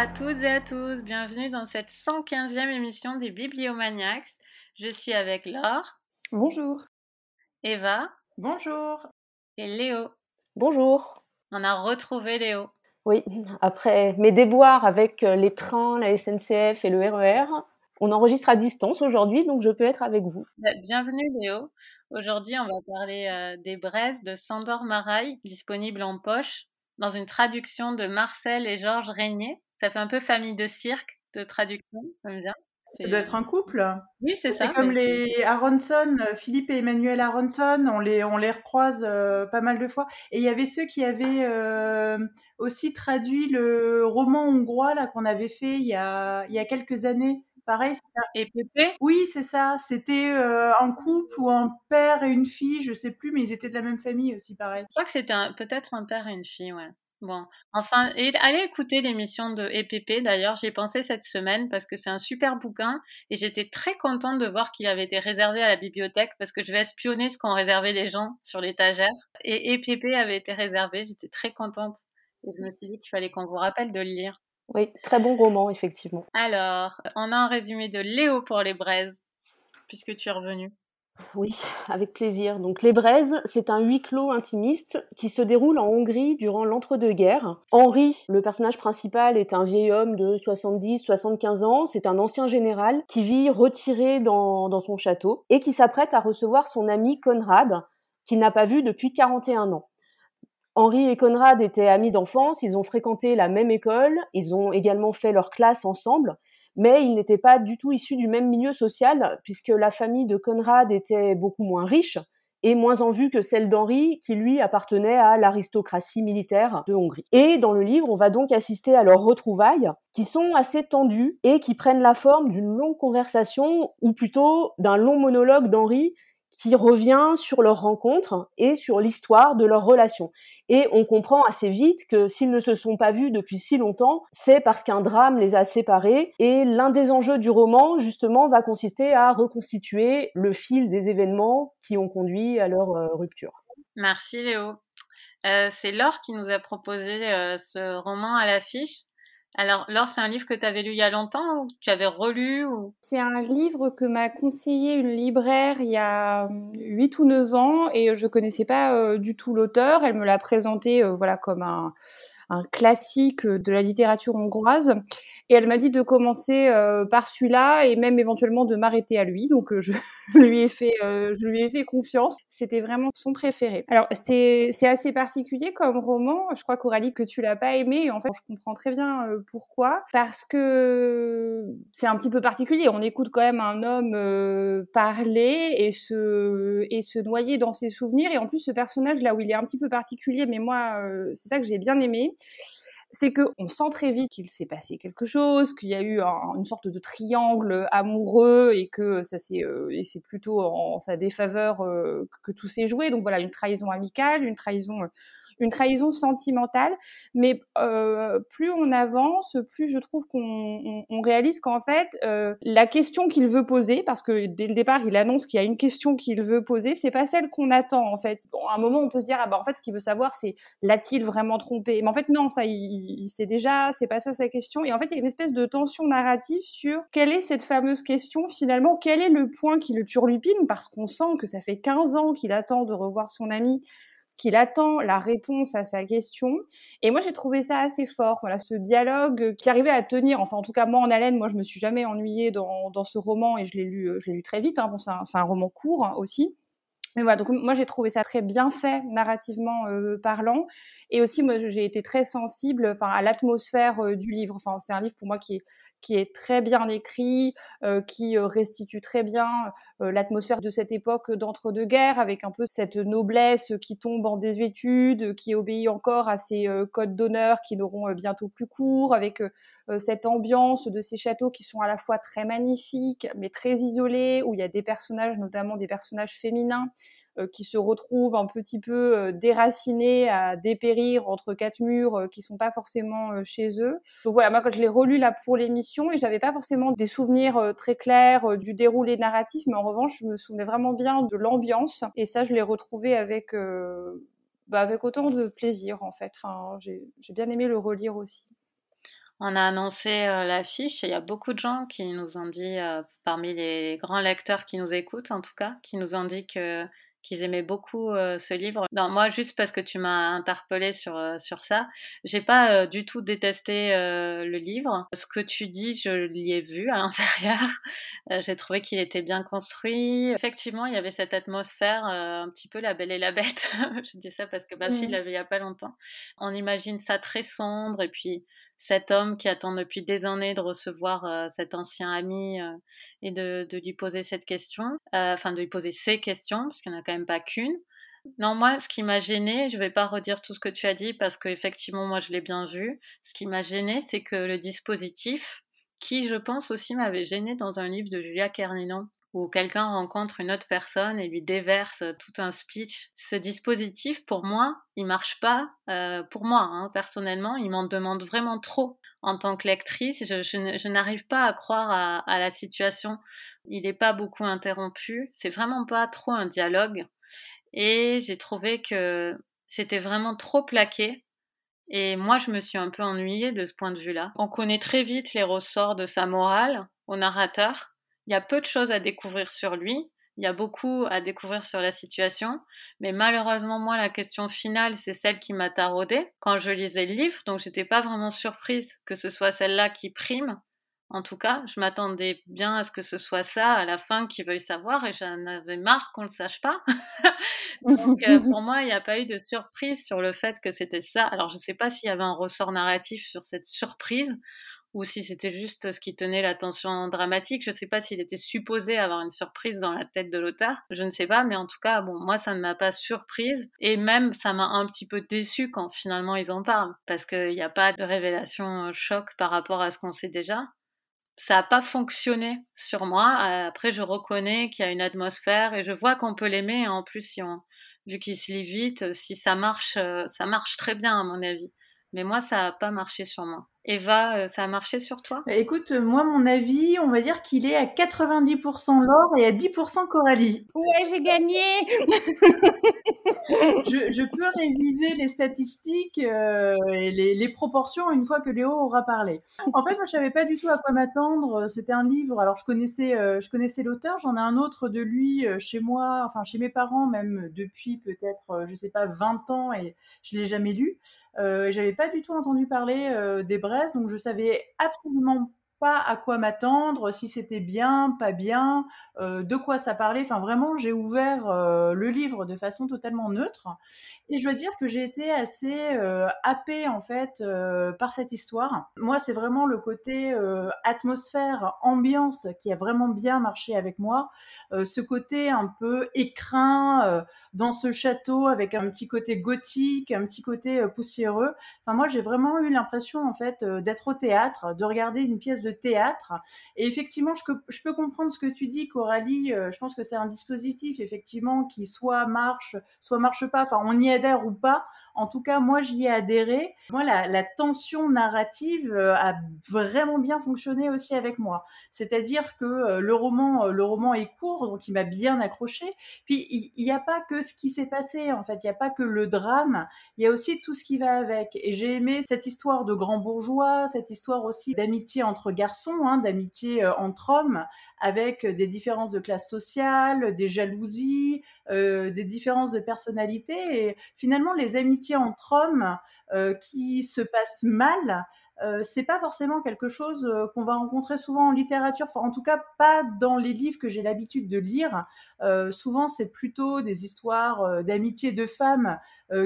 à toutes et à tous, bienvenue dans cette 115e émission des Bibliomaniacs. Je suis avec Laure. Bonjour. Eva. Bonjour. Et Léo. Bonjour. On a retrouvé Léo. Oui, après mes déboires avec euh, les trains, la SNCF et le RER, e on enregistre à distance aujourd'hui, donc je peux être avec vous. Bah, bienvenue Léo. Aujourd'hui, on va parler euh, des braises de Sandor Maraille, disponible en poche, dans une traduction de Marcel et Georges Régnier. Ça fait un peu famille de cirque de traduction, j'aime bien. Ça doit être un couple. Oui, c'est ça. C'est comme les Aronson, euh, Philippe et Emmanuel Aronson, on les, on les recroise euh, pas mal de fois. Et il y avait ceux qui avaient euh, aussi traduit le roman hongrois là qu'on avait fait il y a, il y a quelques années. Pareil, Et Pépé? Oui, c'est ça. C'était un couple ou un père et une fille, je sais plus, mais ils étaient de la même famille aussi, pareil. Je crois que c'était peut-être un père et une fille, ouais. Bon, enfin, et allez écouter l'émission de EPP. D'ailleurs, j'y ai pensé cette semaine parce que c'est un super bouquin et j'étais très contente de voir qu'il avait été réservé à la bibliothèque parce que je vais espionner ce qu'ont réservé les gens sur l'étagère. Et EPP avait été réservé. J'étais très contente et je me suis dit qu'il fallait qu'on vous rappelle de le lire. Oui, très bon roman, effectivement. Alors, on a un résumé de Léo pour les braises, puisque tu es revenu. Oui, avec plaisir. Donc Les Braises, c'est un huis clos intimiste qui se déroule en Hongrie durant l'entre-deux-guerres. Henri, le personnage principal, est un vieil homme de 70-75 ans. C'est un ancien général qui vit retiré dans, dans son château et qui s'apprête à recevoir son ami Conrad, qu'il n'a pas vu depuis 41 ans. Henri et Conrad étaient amis d'enfance, ils ont fréquenté la même école, ils ont également fait leur classe ensemble, mais ils n'étaient pas du tout issus du même milieu social, puisque la famille de Conrad était beaucoup moins riche et moins en vue que celle d'Henri, qui lui appartenait à l'aristocratie militaire de Hongrie. Et dans le livre, on va donc assister à leurs retrouvailles, qui sont assez tendues et qui prennent la forme d'une longue conversation, ou plutôt d'un long monologue d'Henri, qui revient sur leur rencontre et sur l'histoire de leur relation. Et on comprend assez vite que s'ils ne se sont pas vus depuis si longtemps, c'est parce qu'un drame les a séparés. Et l'un des enjeux du roman, justement, va consister à reconstituer le fil des événements qui ont conduit à leur euh, rupture. Merci Léo. Euh, c'est Laure qui nous a proposé euh, ce roman à l'affiche. Alors, Laure, c'est un livre que tu avais lu il y a longtemps ou tu avais relu ou... C'est un livre que m'a conseillé une libraire il y a 8 ou 9 ans et je connaissais pas euh, du tout l'auteur. Elle me l'a présenté euh, voilà comme un, un classique de la littérature hongroise. Et elle m'a dit de commencer euh, par celui-là et même éventuellement de m'arrêter à lui. Donc euh, je lui ai fait, euh, je lui ai fait confiance. C'était vraiment son préféré. Alors c'est assez particulier comme roman. Je crois qu'Aurélie que tu l'as pas aimé. En fait, je comprends très bien pourquoi. Parce que c'est un petit peu particulier. On écoute quand même un homme parler et se et se noyer dans ses souvenirs. Et en plus, ce personnage là où il est un petit peu particulier, mais moi c'est ça que j'ai bien aimé c'est que on sent très vite qu'il s'est passé quelque chose, qu'il y a eu une sorte de triangle amoureux et que ça c'est euh, c'est plutôt en, sa défaveur euh, que, tout s'est joué. Donc voilà, une trahison amicale, une trahison euh, une trahison sentimentale. Mais euh, plus on avance, plus je trouve qu'on on, réalise qu'en fait, euh, la question qu'il veut poser, parce que dès le départ, il annonce qu'il y a une question qu'il veut poser, c'est pas celle qu'on attend en fait. Bon, à un moment, on peut se dire ah bah en fait, ce qu'il veut savoir, c'est l'a-t-il vraiment trompé? Mais en fait, non, ça, il, il sait déjà, c'est pas ça sa question. Et en fait, il y a une espèce de tension narrative sur quelle est cette fameuse question finalement, quel est le point qui le turlupine, parce qu'on sent que ça fait 15 ans qu'il attend de revoir son ami qu'il attend la réponse à sa question. Et moi, j'ai trouvé ça assez fort. Voilà, ce dialogue qui arrivait à tenir, enfin, en tout cas, moi, en haleine, moi, je me suis jamais ennuyée dans, dans ce roman et je l'ai lu, je l'ai lu très vite. Hein. Bon, c'est un, roman court hein, aussi. Mais voilà, donc moi j'ai trouvé ça très bien fait narrativement euh, parlant, et aussi moi j'ai été très sensible, enfin à l'atmosphère euh, du livre. Enfin c'est un livre pour moi qui est qui est très bien écrit, euh, qui euh, restitue très bien euh, l'atmosphère de cette époque d'entre-deux-guerres, avec un peu cette noblesse qui tombe en désuétude, qui obéit encore à ces codes d'honneur qui n'auront bientôt plus cours, avec cette ambiance de ces châteaux qui sont à la fois très magnifiques, mais très isolés, où il y a des personnages, notamment des personnages féminins, qui se retrouvent un petit peu euh, déracinés à dépérir entre quatre murs euh, qui sont pas forcément chez eux. Donc voilà, moi quand je l'ai relu là pour l'émission et j'avais pas forcément des souvenirs très clairs du déroulé narratif, mais en revanche je me souvenais vraiment bien de l'ambiance et ça je l'ai retrouvé avec bah, avec autant de plaisir en fait. Enfin, j'ai bien aimé le relire aussi. on a annoncé l'affiche et il y a beaucoup de gens qui nous ont dit, parmi les grands lecteurs qui nous écoutent en tout cas, qui nous ont dit que qu'ils aimaient beaucoup euh, ce livre. Non, moi, juste parce que tu m'as interpellé sur, euh, sur ça, j'ai pas euh, du tout détesté le livre. Ce que tu dis, je l'y ai vu à l'intérieur. j'ai trouvé qu'il était bien construit. Effectivement, il y avait cette atmosphère un petit peu la belle et la bête. je dis ça parce que ma fille mmh. l'avait il y a pas longtemps. On imagine ça très sombre et puis cet homme qui attend depuis des années de recevoir euh, cet ancien ami euh, et de, lui poser cette question, euh, enfin de lui poser ces questions, parce qu'il n'y en a quand même pas qu'une. Non, moi, ce qui m'a gêné, je ne vais pas redire tout ce que tu as dit parce qu'effectivement, moi, je l'ai bien vu. Ce qui m'a gêné, c'est que le dispositif, qui, je pense, aussi m'avait gêné dans un livre de Julia Kerninon, où quelqu'un rencontre une autre personne et lui déverse tout un speech. Ce dispositif, pour moi, il marche pas. Euh, pour moi, hein, personnellement, il m'en demande vraiment trop. En tant que lectrice, je, n'arrive pas à croire à, la situation. Il n'est pas beaucoup interrompu. C'est vraiment pas trop un dialogue. Et j'ai trouvé que c'était vraiment trop plaqué. Et moi, je me suis un peu ennuyée de ce point de vue-là. On connaît très vite les ressorts de sa morale au narrateur il y a peu de choses à découvrir sur lui. Il y a beaucoup à découvrir sur la situation, mais malheureusement, moi, la question finale, c'est celle qui m'a taraudée quand je lisais le livre, donc j'étais pas vraiment surprise que ce soit celle-là qui prime. En tout cas, je m'attendais bien à ce que ce soit ça à la fin qui veuille savoir et j'en avais marre qu'on ne le sache pas. Donc euh, pour moi, il n'y a pas eu de surprise sur le fait que c'était ça. Alors je ne sais pas s'il y avait un ressort narratif sur cette surprise ou si c'était juste ce qui tenait l'attention dramatique. Je ne sais pas s'il était supposé avoir une surprise dans la tête de l'auteur. Je ne sais pas, mais en tout cas, bon, moi, ça ne m'a pas surprise. Et même, ça m'a un petit peu déçu quand finalement ils en parlent. Parce qu'il n'y a pas de révélation euh, choc par rapport à ce qu'on sait déjà. Ça n'a pas fonctionné sur moi. Après, je reconnais qu'il y a une atmosphère et je vois qu'on peut l'aimer. En plus, vu qu'il se lit vite, si ça marche, euh, ça marche très bien à mon avis. Mais moi, ça n'a pas marché sur moi. Eva, euh, ça a marché sur toi? Bah, Écoute, euh, moi, mon avis, on va dire qu'il est à 90% Laure et à 10% Coralie. Ouais, j'ai gagné je, peux réviser les statistiques euh, et les, proportions une fois que Léo aura parlé. En fait, moi, je savais pas du tout à quoi m'attendre. C'était un livre, alors je connaissais, je connaissais l'auteur, j'en ai un autre de lui chez moi, enfin chez mes parents même, depuis peut-être, je sais pas, 20 ans et je l'ai jamais lu. Euh, J'avais pas du tout entendu parler des donc je savais absolument pas à quoi m'attendre, si c'était bien, pas bien, euh, de quoi ça parlait. Enfin, vraiment, j'ai ouvert euh, le livre de façon totalement neutre. Et je dois dire que j'ai été assez euh, happée, en fait, par cette histoire. Moi, c'est vraiment le côté atmosphère, ambiance qui a vraiment bien marché avec moi. ce côté un peu écrin dans ce château avec un petit côté gothique, un petit côté poussiéreux. Enfin, moi, j'ai vraiment eu l'impression, en fait, d'être au théâtre, de regarder une pièce de théâtre. Et effectivement, je, peux comprendre ce que tu dis, Coralie. Euh, je pense que c'est un dispositif, effectivement, qui soit marche, soit marche pas. Enfin, on y adhère ou pas. En tout cas, moi, j'y ai adhéré. Moi, la, la tension narrative euh, a vraiment bien fonctionné aussi avec moi. C'est-à-dire que euh, le roman, le roman est court, donc il m'a bien accroché. Puis, il n'y a pas que ce qui s'est passé, en fait. Il n'y a pas que le drame. Il y a aussi tout ce qui va avec. Et j'ai aimé cette histoire de grand bourgeois, cette histoire aussi d'amitié entre garçons, hein, d'amitié euh, entre hommes, avec des différences de classe sociale, des jalousies, euh, des différences de personnalité. Et finalement, les amitiés entre hommes euh, qui se passent mal, euh, c'est pas forcément quelque chose euh, qu'on va rencontrer souvent en littérature, en tout cas pas dans les livres que j'ai l'habitude de lire. Euh, souvent, c'est plutôt des histoires d'amitié de femmes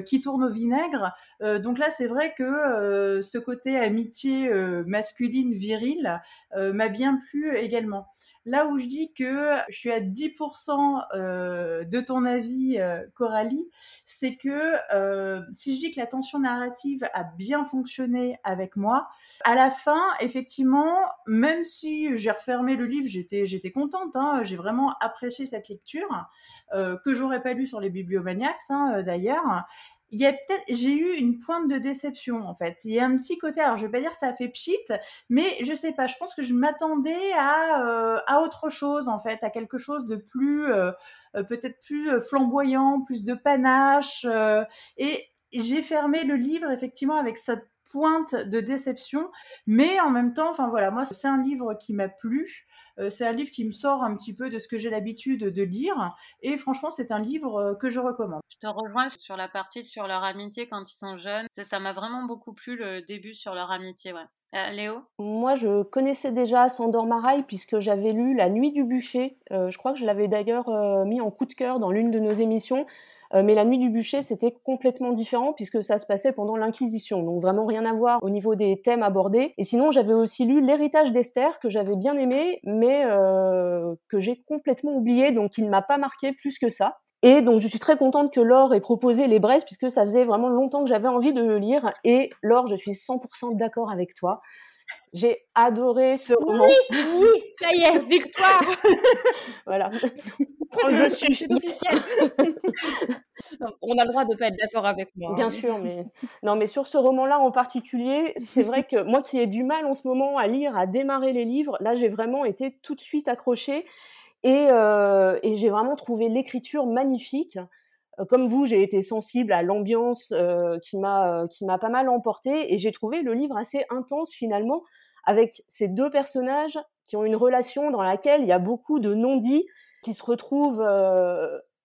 qui tournent au vinaigre. donc là, c'est vrai que ce côté amitié masculine virile m'a bien plu également. Là où je dis que je suis à 10% euh, de ton avis, euh, Coralie, c'est que euh, si je dis que la tension narrative a bien fonctionné avec moi, à la fin, effectivement, même si j'ai refermé le livre, j'étais j'étais contente. Hein, j'ai vraiment apprécié cette lecture que j'aurais pas lu sur les bibliomaniacs, hein, d'ailleurs il y a peut-être, j'ai eu une pointe de déception en fait. Il y a un petit côté, alors je vais pas dire que ça a fait pchit, mais je sais pas, je pense que je m'attendais à, euh, à autre chose en fait, à quelque chose de plus, euh, euh, peut-être plus flamboyant, plus de panache. et j'ai fermé le livre effectivement avec cette pointe de déception, mais en même temps, enfin voilà, moi c'est un livre qui m'a plu. Euh, c'est un livre qui me sort un petit peu de ce que j'ai l'habitude de lire. Et franchement, c'est un livre euh, que je recommande. Je te rejoins sur la partie sur leur amitié quand ils sont jeunes. Ça m'a vraiment beaucoup plu le début sur leur amitié. Ouais. Euh, Léo? Moi, je connaissais déjà Sandor Maraille puisque j'avais lu La Nuit du bûcher. je crois que je l'avais d'ailleurs mis en coup de cœur dans l'une de nos émissions. Euh, mais la nuit du bûcher, c'était complètement différent puisque ça se passait pendant l'Inquisition, donc vraiment rien à voir au niveau des thèmes abordés. Et sinon, j'avais aussi lu L'héritage d'Esther que j'avais bien aimé, mais euh, que j'ai complètement oublié, donc il ne m'a pas marqué plus que ça. Et donc je suis très contente que Laure ait proposé Les Braises puisque ça faisait vraiment longtemps que j'avais envie de le lire. Et Laure, je suis 100% d'accord avec toi. J'ai adoré ce roman. Oui, oui, ça y est, victoire. voilà. Prends le dessus. C'est officiel. On a le droit de pas être d'accord avec moi. Bien hein. sûr, mais non, mais sur ce roman-là en particulier, c'est vrai que moi qui ai du mal en ce moment à lire, à démarrer les livres, là j'ai vraiment été tout de suite accrochée et, euh, et j'ai vraiment trouvé l'écriture magnifique. Euh, comme vous, j'ai été sensible à l'ambiance euh, qui m'a euh, qui m'a pas mal emporté et j'ai trouvé le livre assez intense finalement avec ces deux personnages qui ont une relation dans laquelle il y a beaucoup de non-dits qui se retrouvent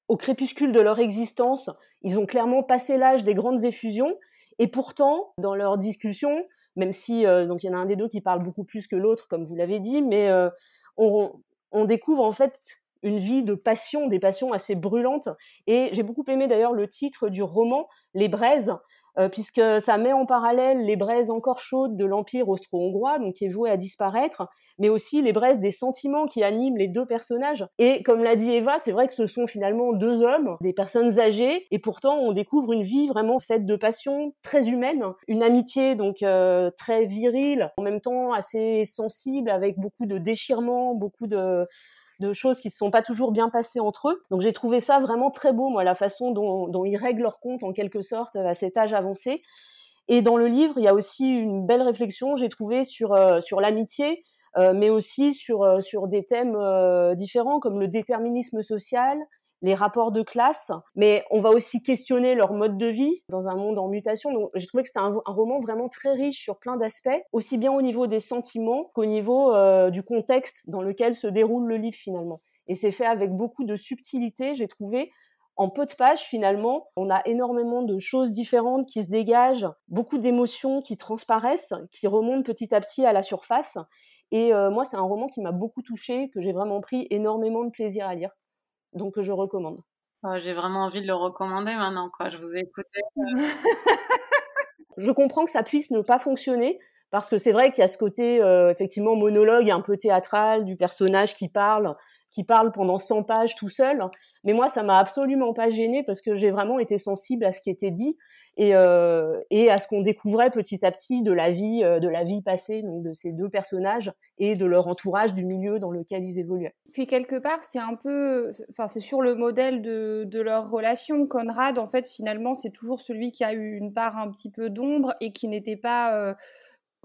au crépuscule de leur existence. Ils ont clairement passé l'âge des grandes effusions et pourtant dans leur discussion, même si donc il y en a un des deux qui parle beaucoup plus que l'autre comme vous l'avez dit, mais on, on découvre en fait une vie de passion, des passions assez brûlantes. Et j'ai beaucoup aimé d'ailleurs le titre du roman, Les Braises, euh, puisque ça met en parallèle les braises encore chaudes de l'Empire austro-hongrois, donc qui est voué à disparaître, mais aussi les braises des sentiments qui animent les deux personnages. Et comme l'a dit Eva, c'est vrai que ce sont finalement deux hommes, des personnes âgées, et pourtant on découvre une vie vraiment faite de passion, très humaine, une amitié donc euh, très virile, en même temps assez sensible, avec beaucoup de déchirements, beaucoup de de choses qui se sont pas toujours bien passées entre eux. Donc j'ai trouvé ça vraiment très beau, moi, la façon dont, ils règlent leur compte en quelque sorte à cet âge avancé. Et dans le livre, il y a aussi une belle réflexion, j'ai trouvé, sur, euh, sur l'amitié, euh, mais aussi sur, euh, sur des thèmes différents comme le déterminisme social, les rapports de classe, mais on va aussi questionner leur mode de vie dans un monde en mutation. Donc j'ai trouvé que c'était un, roman vraiment très riche sur plein d'aspects, aussi bien au niveau des sentiments qu'au niveau euh, du contexte dans lequel se déroule le livre finalement. Et c'est fait avec beaucoup de subtilité, j'ai trouvé. En peu de pages, finalement, on a énormément de choses différentes qui se dégagent, beaucoup d'émotions qui transparaissent, qui remontent petit à petit à la surface. Et euh, moi, c'est un roman qui m'a beaucoup touchée, que j'ai vraiment pris énormément de plaisir à lire donc je recommande. J'ai vraiment envie de le recommander maintenant, quoi. Je vous ai écouté. Euh. je comprends que ça puisse ne pas fonctionner parce que c'est vrai qu'il y a ce côté euh, effectivement monologue un peu théâtral du personnage qui parle qui parle pendant 100 pages tout seul. Mais moi, ça m'a absolument pas gêné parce que j'ai vraiment été sensible à ce qui était dit et, euh, à ce qu'on découvrait petit à petit de la vie, euh, de la vie passée donc de ces deux personnages et de leur entourage, du milieu dans lequel ils évoluaient. Puis quelque part, c'est un peu, enfin, c'est sur le modèle de, de leur relation. Conrad, en fait, finalement, c'est toujours celui qui a eu une part un petit peu d'ombre et qui n'était pas euh,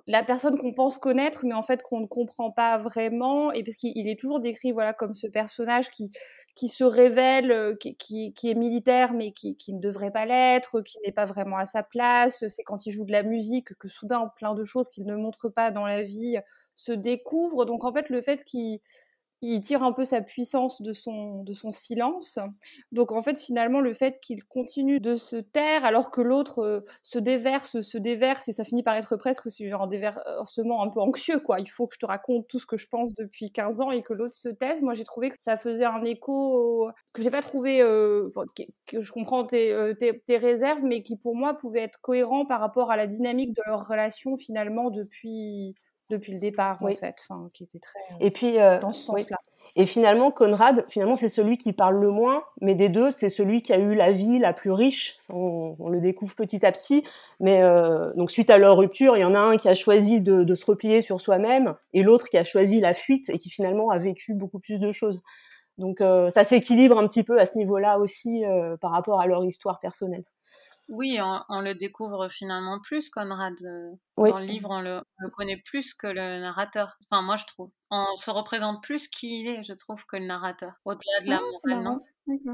la personne qu'on pense connaître, mais en fait qu'on ne comprend pas vraiment, et parce qu'il est toujours décrit voilà comme ce personnage qui qui se révèle, euh, qui, qui, est militaire mais qui, qui ne devrait pas l'être, qui n'est pas vraiment à sa place. C'est quand il joue de la musique que soudain plein de choses qu'il ne montre pas dans la vie se découvrent. Donc en fait le fait qu'il il tire un peu sa puissance de son, silence. Donc en fait, finalement, le fait qu'il continue de se taire alors que l'autre euh, se déverse, se déverse, et ça finit par être presque un déversement un peu anxieux, quoi. Il faut que je te raconte tout ce que je pense depuis 15 ans et que l'autre se taise. Moi, j'ai trouvé que ça faisait un écho que j'ai pas trouvé, euh, que, je comprends euh, tes, tes, réserves, mais qui pour moi pouvait être cohérent par rapport à la dynamique de leur relation finalement depuis depuis le départ en fait, enfin, qui était très et puis euh, dans ce sens-là. Et finalement, Conrad, finalement, c'est celui qui parle le moins, mais des deux, c'est celui qui a eu la vie la plus riche. On, le découvre petit à petit. Mais euh, donc, suite à leur rupture, il y en a un qui a choisi de, de se replier sur soi-même, et l'autre qui a choisi la fuite et qui finalement a vécu beaucoup plus de choses. Donc, euh, ça s'équilibre un petit peu à ce niveau-là aussi euh, par rapport à leur histoire personnelle. Oui, on, le découvre finalement plus, Conrad. Euh, dans le livre, on le, connaît plus que le narrateur. Enfin, moi, je trouve. On se représente plus qui il est, je trouve, que le narrateur. Au-delà de la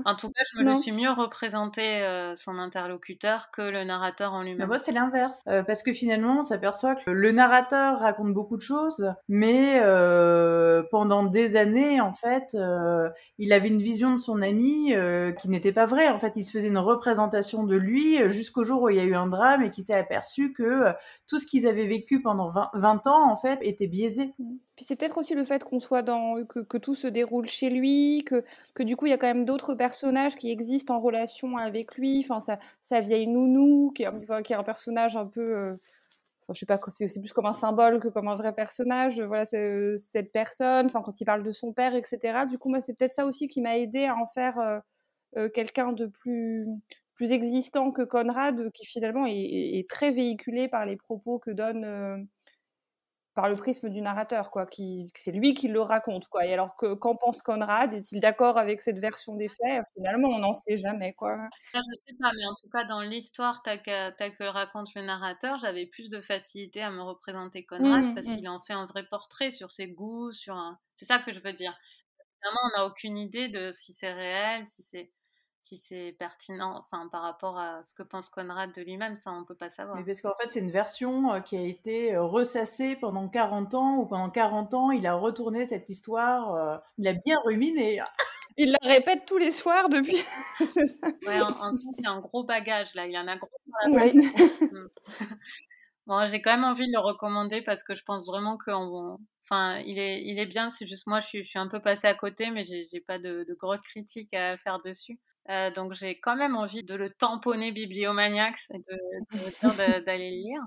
ah, En tout cas, je me le suis mieux représenté euh, son interlocuteur que le narrateur en lui-même. moi, c'est l'inverse, euh, parce que finalement, on s'aperçoit que le narrateur raconte beaucoup de choses, mais euh, pendant des années, en fait, il avait une vision de son ami qui n'était pas vraie. En fait, il se faisait une représentation de lui jusqu'au jour où il y a eu un drame et qui s'est aperçu que tout ce qu'ils avaient vécu pendant 20, 20 ans, en fait, était biaisé. C'est peut-être aussi le fait qu'on soit dans que, tout se déroule chez lui, que, que du coup il y a quand même d'autres personnages qui existent en relation avec lui. Enfin, sa, sa vieille nounou, qui est, un personnage un peu, euh, enfin, je sais pas, c'est plus comme un symbole que comme un vrai personnage. Voilà, c'est cette personne. Enfin, quand il parle de son père, etc. Du coup, moi, c'est peut-être ça aussi qui m'a aidé à en faire euh, euh, quelqu'un de plus plus existant que Conrad, qui finalement est, très véhiculé par les propos que donne par le prisme du narrateur, quoi, qui c'est lui qui le raconte, quoi. Et alors que qu'en pense Conrad? Est-il d'accord avec cette version des faits? Finalement, on n'en sait jamais, quoi. Je sais pas, mais en tout cas dans l'histoire telle que, que raconte le narrateur, j'avais plus de facilité à me représenter Conrad mmh, parce mmh. qu'il en fait un vrai portrait sur ses goûts, sur. C'est ça que je veux dire. Finalement, on n'a aucune idée de si c'est réel, si c'est si c'est pertinent, enfin par rapport à ce que pense Conrad de lui-même, ça on peut pas savoir. Mais parce qu'en fait c'est une version euh, qui a été euh, ressassée pendant 40 ans, ou pendant 40 ans il a retourné cette histoire, euh, il a bien ruminé. il la répète tous les soirs depuis. ouais, ensuite il a un gros bagage là, il en a gros. Mm. bon, j'ai quand même envie de le recommander parce que je pense vraiment qu'on Enfin, il est, il est bien, c'est juste moi, je suis, je suis un peu passée à côté, mais j'ai pas de, de grosses critiques à faire dessus. Euh, donc j'ai quand même envie de le tamponner Bibliomaniacs et de, d'aller lire.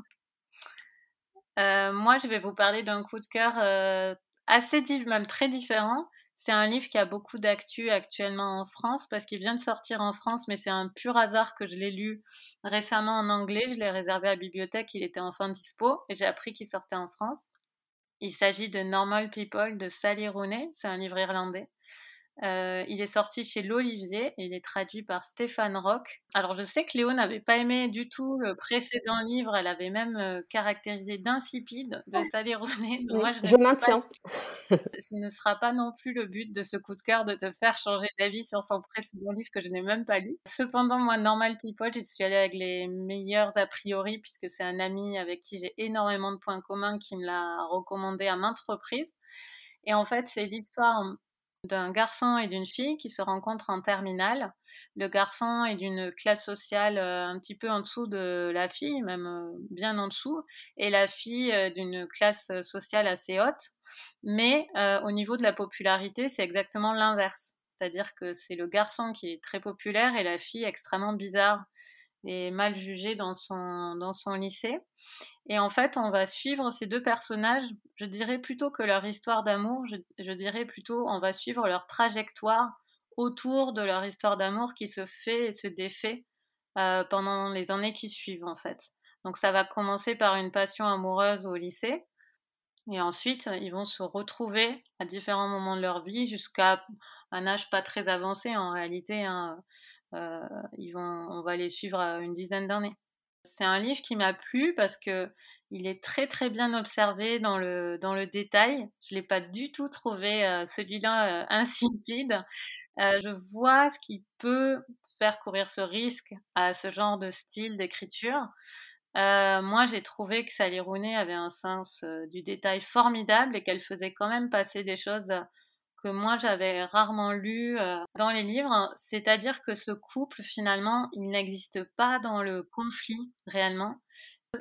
Euh, moi, je vais vous parler d'un coup de cœur euh, assez, même très différent. C'est un livre qui a beaucoup d'actu actuellement en France parce qu'il vient de sortir en France, mais c'est un pur hasard que je l'ai lu récemment en anglais. Je l'ai réservé à la bibliothèque, il était enfin dispo et j'ai appris qu'il sortait en France. Il s'agit de Normal People de Sally Rooney, c'est un livre irlandais. Euh, il est sorti chez l'Olivier et il est traduit par Stéphane Rock. Alors je sais que Léo n'avait pas aimé du tout le précédent livre, elle avait même euh, caractérisé d'insipide de. Sally Rooney. je, maintiens. Ce ne sera pas non plus le but de ce coup de cœur de te faire changer d'avis sur son précédent livre que je n'ai même pas lu. Cependant, moi, Normal People, j'y suis allée avec les meilleurs a priori puisque c'est un ami avec qui j'ai énormément de points communs qui me l'a recommandé à maintes reprises. Et en fait, c'est l'histoire d'un garçon et d'une fille qui se rencontrent en terminale. Le garçon est d'une classe sociale euh, un petit peu en dessous de la fille, même euh, bien en dessous, et la fille euh, d'une classe sociale assez haute. Mais au niveau de la popularité, c'est exactement l'inverse. C'est-à-dire que c'est le garçon qui est très populaire et la fille extrêmement bizarre et mal jugée dans son, dans son lycée. Et en fait, on va suivre ces deux personnages, je dirais plutôt que leur histoire d'amour, je, dirais plutôt on va suivre leur trajectoire autour de leur histoire d'amour qui se fait et se défait euh, pendant les années qui suivent en fait. Donc ça va commencer par une passion amoureuse au lycée, et ensuite ils vont se retrouver à différents moments de leur vie jusqu'à un âge pas très avancé en réalité. Hein. Euh, on va les suivre à une dizaine d'années. C'est un livre qui m'a plu parce que il est très très bien observé dans le, dans le détail. Je ne l'ai pas du tout trouvé euh, celui-là euh, insipide. Euh, je vois ce qui peut faire courir ce risque à ce genre de style d'écriture. moi, j'ai trouvé que Sally Rooney avait un sens du détail formidable et qu'elle faisait quand même passer des choses que moi j'avais rarement lu euh, dans les livres, c'est-à-dire que ce couple finalement il n'existe pas dans le conflit réellement.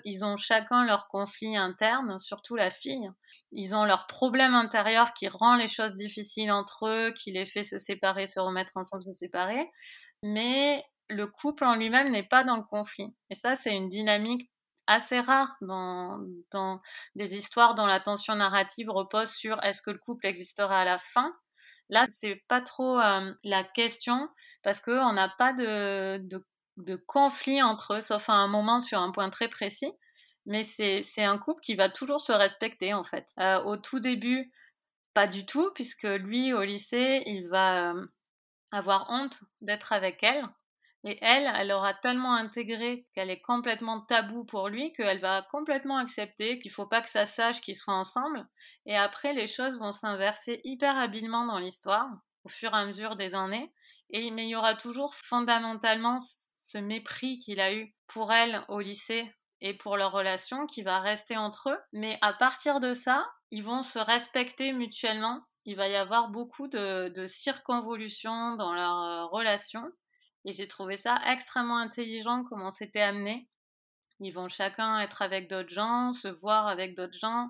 Ils ont chacun leur conflit interne, surtout la fille. Ils ont leur problème intérieur qui rend les choses difficiles entre eux, qui les fait se séparer, se remettre ensemble, se séparer. Mais le couple en lui-même n'est pas dans le conflit. Et ça, c'est une dynamique assez rare dans, des histoires dont la tension narrative repose sur est-ce que le couple existera à la fin. Là, c'est pas trop euh, la question parce qu'on n'a pas de, conflit entre eux, sauf à un moment sur un point très précis. Mais c'est un couple qui va toujours se respecter en fait. Euh, au tout début, pas du tout, puisque lui, au lycée, il va euh, avoir honte d'être avec elle et elle, elle aura tellement intégré qu'elle est complètement tabou pour lui qu'elle va complètement accepter qu'il faut pas que ça sache qu'ils soient ensemble. Et après, les choses vont s'inverser hyper habilement dans l'histoire au fur et à mesure des années. Et, mais il y aura toujours fondamentalement ce mépris qu'il a eu pour elle au lycée et pour leur relation qui va rester entre eux. Mais à partir de ça, ils vont se respecter mutuellement. Il va y avoir beaucoup de, de circonvolutions dans leur euh, relation. Et j'ai trouvé ça extrêmement intelligent comment c'était amené. Ils vont chacun être avec d'autres gens, se voir avec d'autres gens.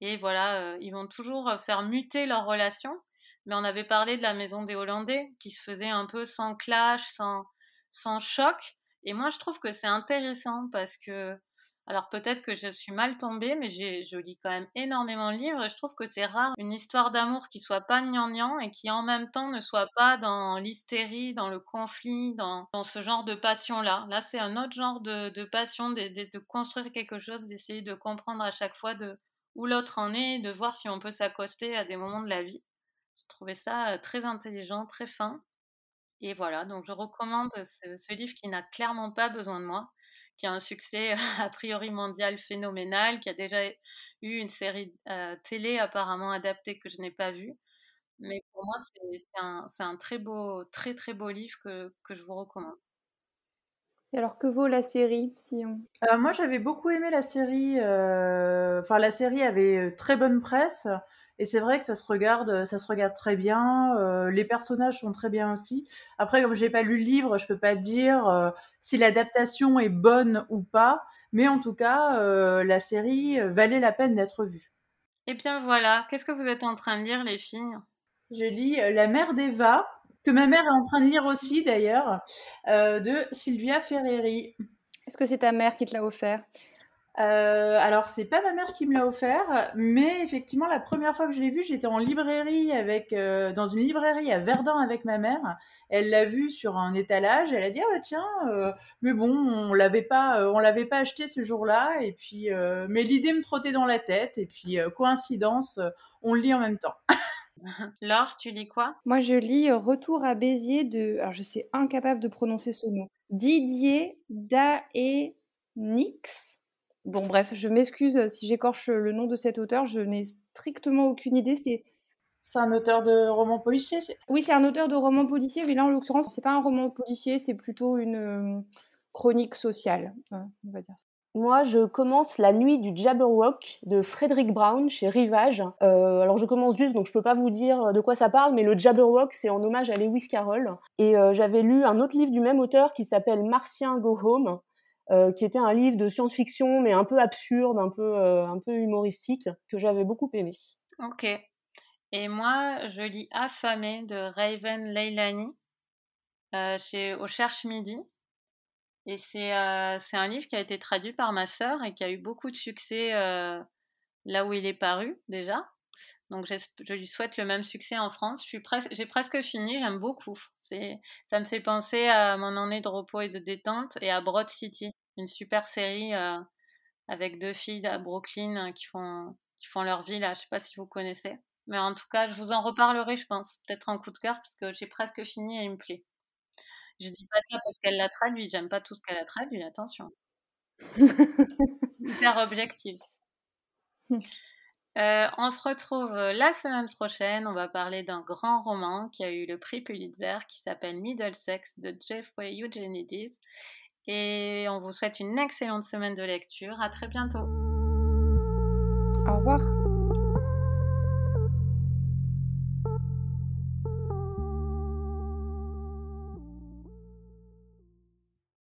Et voilà, euh, ils vont toujours euh, faire muter leur relation. Mais on avait parlé de la maison des Hollandais qui se faisait un peu sans clash, sans, sans choc. Et moi, je trouve que c'est intéressant parce que, alors peut-être que je suis mal tombée, mais je lis quand même énormément de livres et je trouve que c'est rare une histoire d'amour qui soit pas gnangnan et qui en même temps ne soit pas dans l'hystérie, dans le conflit, dans, ce genre de passion-là. Là, c'est un autre genre de, passion, de, construire quelque chose, d'essayer de comprendre à chaque fois où l'autre en est, de voir si on peut s'accoster à des moments de la vie. J'ai trouvé ça très intelligent, très fin. Et voilà, donc je recommande ce, livre qui n'a clairement pas besoin de moi, qui a un succès a priori mondial phénoménal, qui a déjà eu une série télé apparemment adaptée que je n'ai pas vue. Mais pour moi, c'est un, un, très beau, très très beau livre que, que je vous recommande. Et alors, que vaut la série si on... Moi, j'avais beaucoup aimé la série. Enfin, la série avait très bonne presse. Et c'est vrai que ça se regarde, ça se regarde très bien. Euh, les personnages sont très bien aussi. Après, comme j'ai pas lu le livre, je peux pas dire euh, si l'adaptation est bonne ou pas. Mais en tout cas, euh, la série valait la peine d'être vue. Et bien voilà. Qu'est-ce que vous êtes en train de lire, les filles? Je lis La mère d'Eva, que ma mère est en train de lire aussi d'ailleurs, de Sylvia Ferreri. Est-ce que c'est ta mère qui te l'a offert? Euh, alors c'est pas ma mère qui me l'a offert, mais effectivement la première fois que je l'ai vu, j'étais en librairie avec euh, dans une librairie à Verdun avec ma mère. Elle l'a vu sur un étalage, elle a dit ah bah tiens, euh, mais bon on l'avait pas, on l'avait pas acheté ce jour-là et puis mais l'idée me trottait dans la tête et puis coïncidence, on le lit en même temps. Laure, tu lis quoi? Moi je lis Retour à Béziers de, alors je suis incapable de prononcer ce nom, Didier Daenix. Bon, bref, je m'excuse euh, si j'écorche le nom de cet auteur, je n'ai strictement aucune idée. C'est c'est un auteur de roman policier Oui, c'est un auteur de roman policier, mais là, en l'occurrence, c'est pas un roman policier, c'est plutôt une euh, chronique sociale, on va dire ça. Moi, je commence La nuit du Jabberwock de Frédéric Brown chez Rivage. Euh, alors, je commence juste, donc je peux pas vous dire de quoi ça parle, mais le Jabberwock, c'est en hommage à Lewis Carroll. Et j'avais lu un autre livre du même auteur qui s'appelle Martien Go Home, euh, qui était un livre de science-fiction, mais un peu absurde, un peu, euh, un peu humoristique, que j'avais beaucoup aimé. Ok. Et moi, je lis Affamé de Raven Leilani euh, chez Au Cherche Midi. Et c'est un livre qui a été traduit par ma sœur et qui a eu beaucoup de succès là où il est paru déjà. Donc je lui souhaite le même succès en France. J'ai presque, presque fini, j'aime beaucoup. Ça me fait penser à mon année de repos et de détente et à Broad City une super série euh, avec deux filles à Brooklyn euh, qui font, qui font leur vie là. Je sais pas si vous connaissez. Mais en tout cas, je vous en reparlerai, je pense. Peut-être en coup de cœur, parce que j'ai presque fini et il me plaît. Je dis pas ça parce qu'elle l'a traduit. J'aime pas tout ce qu'elle a traduit, attention. Hyper objective. Euh, on se retrouve la semaine prochaine. On va parler d'un grand roman qui a eu le prix Pulitzer qui s'appelle Middlesex de Jeffrey Eugenides et on vous souhaite une excellente semaine de lecture. À très bientôt. Au revoir.